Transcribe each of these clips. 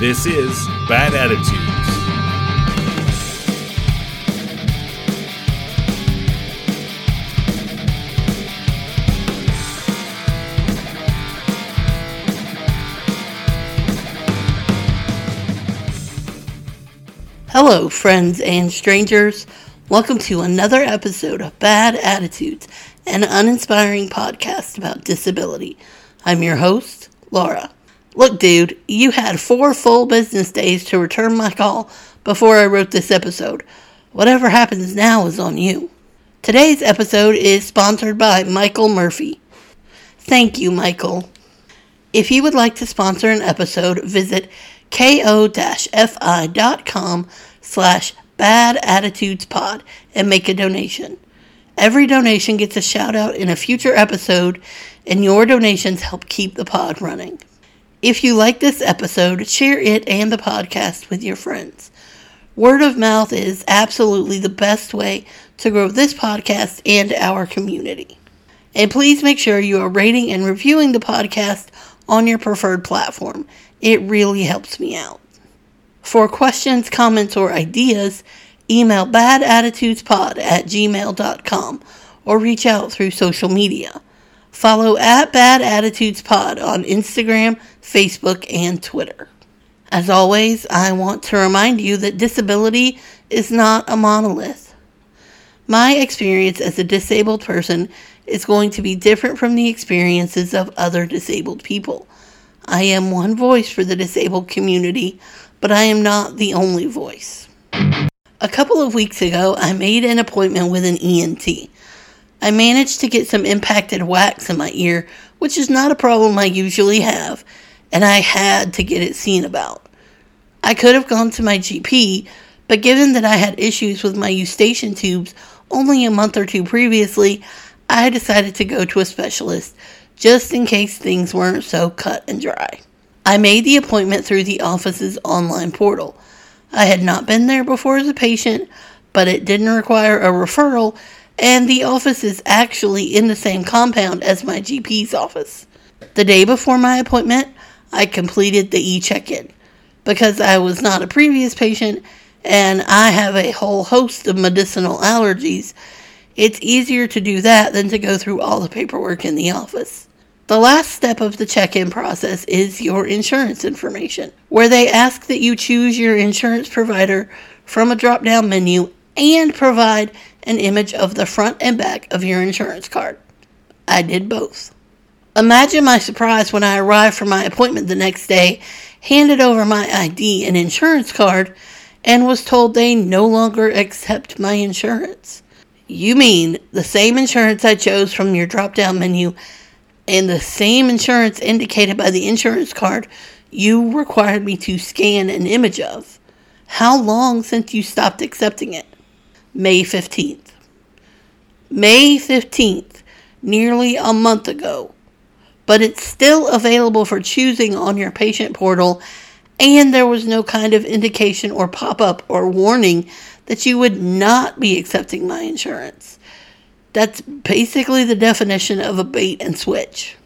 This is Bad Attitudes. Hello, friends and strangers. Welcome to another episode of Bad Attitudes, an uninspiring podcast about disability. I'm your host, Laura. Look, dude, you had four full business days to return my call before I wrote this episode. Whatever happens now is on you. Today's episode is sponsored by Michael Murphy. Thank you, Michael. If you would like to sponsor an episode, visit ko-fi.com slash bad attitudes pod and make a donation. Every donation gets a shout out in a future episode, and your donations help keep the pod running. If you like this episode, share it and the podcast with your friends. Word of mouth is absolutely the best way to grow this podcast and our community. And please make sure you are rating and reviewing the podcast on your preferred platform. It really helps me out. For questions, comments, or ideas, email badattitudespod at gmail.com or reach out through social media. Follow at Bad Attitudes Pod on Instagram, Facebook, and Twitter. As always, I want to remind you that disability is not a monolith. My experience as a disabled person is going to be different from the experiences of other disabled people. I am one voice for the disabled community, but I am not the only voice. A couple of weeks ago, I made an appointment with an ENT. I managed to get some impacted wax in my ear, which is not a problem I usually have, and I had to get it seen about. I could have gone to my GP, but given that I had issues with my eustachian tubes only a month or two previously, I decided to go to a specialist just in case things weren't so cut and dry. I made the appointment through the office's online portal. I had not been there before as a patient, but it didn't require a referral, and the office is actually in the same compound as my GP's office. The day before my appointment, I completed the e check in. Because I was not a previous patient and I have a whole host of medicinal allergies, it's easier to do that than to go through all the paperwork in the office. The last step of the check in process is your insurance information, where they ask that you choose your insurance provider from a drop down menu and provide an image of the front and back of your insurance card. I did both. Imagine my surprise when I arrived for my appointment the next day, handed over my ID and insurance card, and was told they no longer accept my insurance. You mean the same insurance I chose from your drop down menu and the same insurance indicated by the insurance card you required me to scan an image of? How long since you stopped accepting it? May 15th. May 15th, nearly a month ago. But it's still available for choosing on your patient portal, and there was no kind of indication or pop up or warning that you would not be accepting my insurance. That's basically the definition of a bait and switch.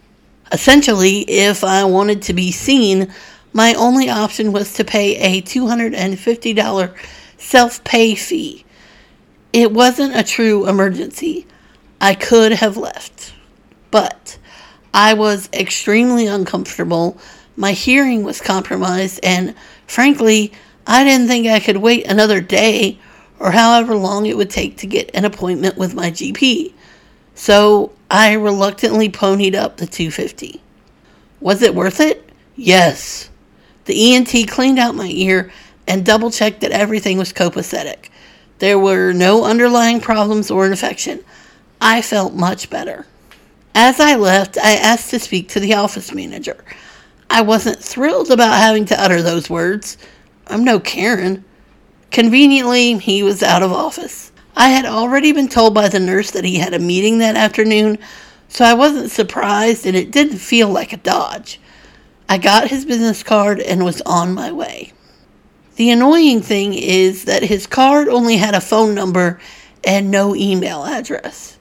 Essentially, if I wanted to be seen, my only option was to pay a $250 self pay fee. It wasn't a true emergency. I could have left. But I was extremely uncomfortable. My hearing was compromised, and frankly, I didn't think I could wait another day or however long it would take to get an appointment with my GP. So I reluctantly ponied up the 250. Was it worth it? Yes. The ENT cleaned out my ear and double checked that everything was copacetic. There were no underlying problems or infection. I felt much better. As I left, I asked to speak to the office manager. I wasn't thrilled about having to utter those words. I'm no Karen. Conveniently, he was out of office. I had already been told by the nurse that he had a meeting that afternoon, so I wasn't surprised and it didn't feel like a dodge. I got his business card and was on my way. The annoying thing is that his card only had a phone number and no email address.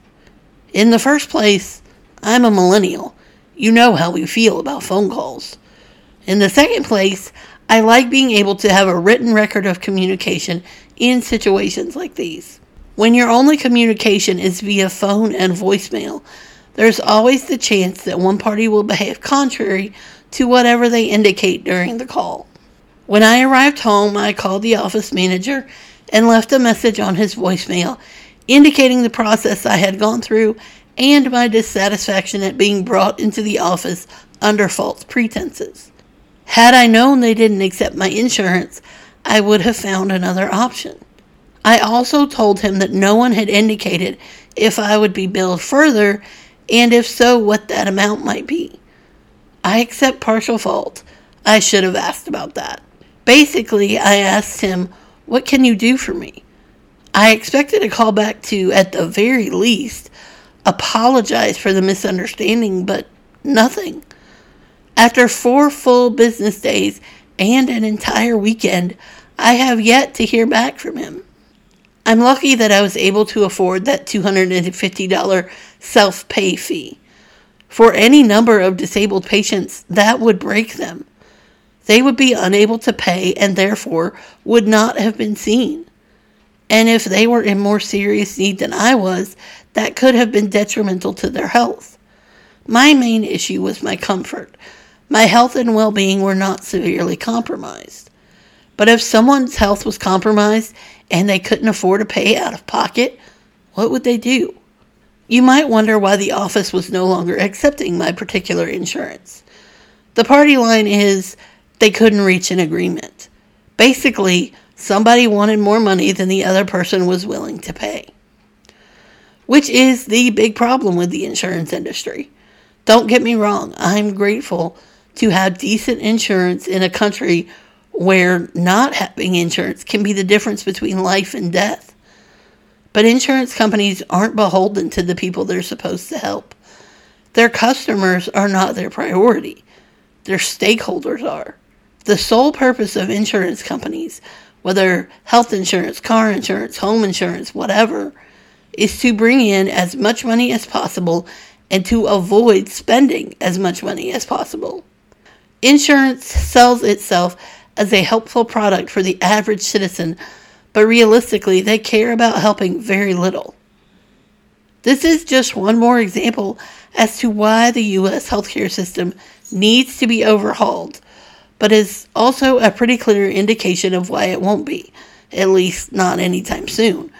In the first place, I'm a millennial. You know how we feel about phone calls. In the second place, I like being able to have a written record of communication in situations like these. When your only communication is via phone and voicemail, there's always the chance that one party will behave contrary to whatever they indicate during the call. When I arrived home, I called the office manager and left a message on his voicemail indicating the process I had gone through and my dissatisfaction at being brought into the office under false pretenses. Had I known they didn't accept my insurance, I would have found another option. I also told him that no one had indicated if I would be billed further and if so, what that amount might be. I accept partial fault. I should have asked about that. Basically, I asked him, What can you do for me? I expected a call back to, at the very least, apologize for the misunderstanding, but nothing. After four full business days and an entire weekend, I have yet to hear back from him. I'm lucky that I was able to afford that $250 self pay fee. For any number of disabled patients, that would break them. They would be unable to pay and therefore would not have been seen. And if they were in more serious need than I was, that could have been detrimental to their health. My main issue was my comfort. My health and well being were not severely compromised. But if someone's health was compromised and they couldn't afford to pay out of pocket, what would they do? You might wonder why the office was no longer accepting my particular insurance. The party line is they couldn't reach an agreement. Basically, somebody wanted more money than the other person was willing to pay. Which is the big problem with the insurance industry. Don't get me wrong, I'm grateful to have decent insurance in a country where not having insurance can be the difference between life and death. But insurance companies aren't beholden to the people they're supposed to help. Their customers are not their priority, their stakeholders are. The sole purpose of insurance companies, whether health insurance, car insurance, home insurance, whatever, is to bring in as much money as possible and to avoid spending as much money as possible. Insurance sells itself as a helpful product for the average citizen but realistically, they care about helping very little. This is just one more example as to why the U.S. healthcare system needs to be overhauled, but is also a pretty clear indication of why it won't be, at least not anytime soon.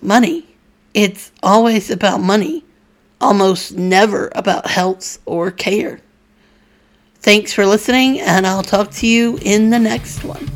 Money. It's always about money, almost never about health or care. Thanks for listening, and I'll talk to you in the next one.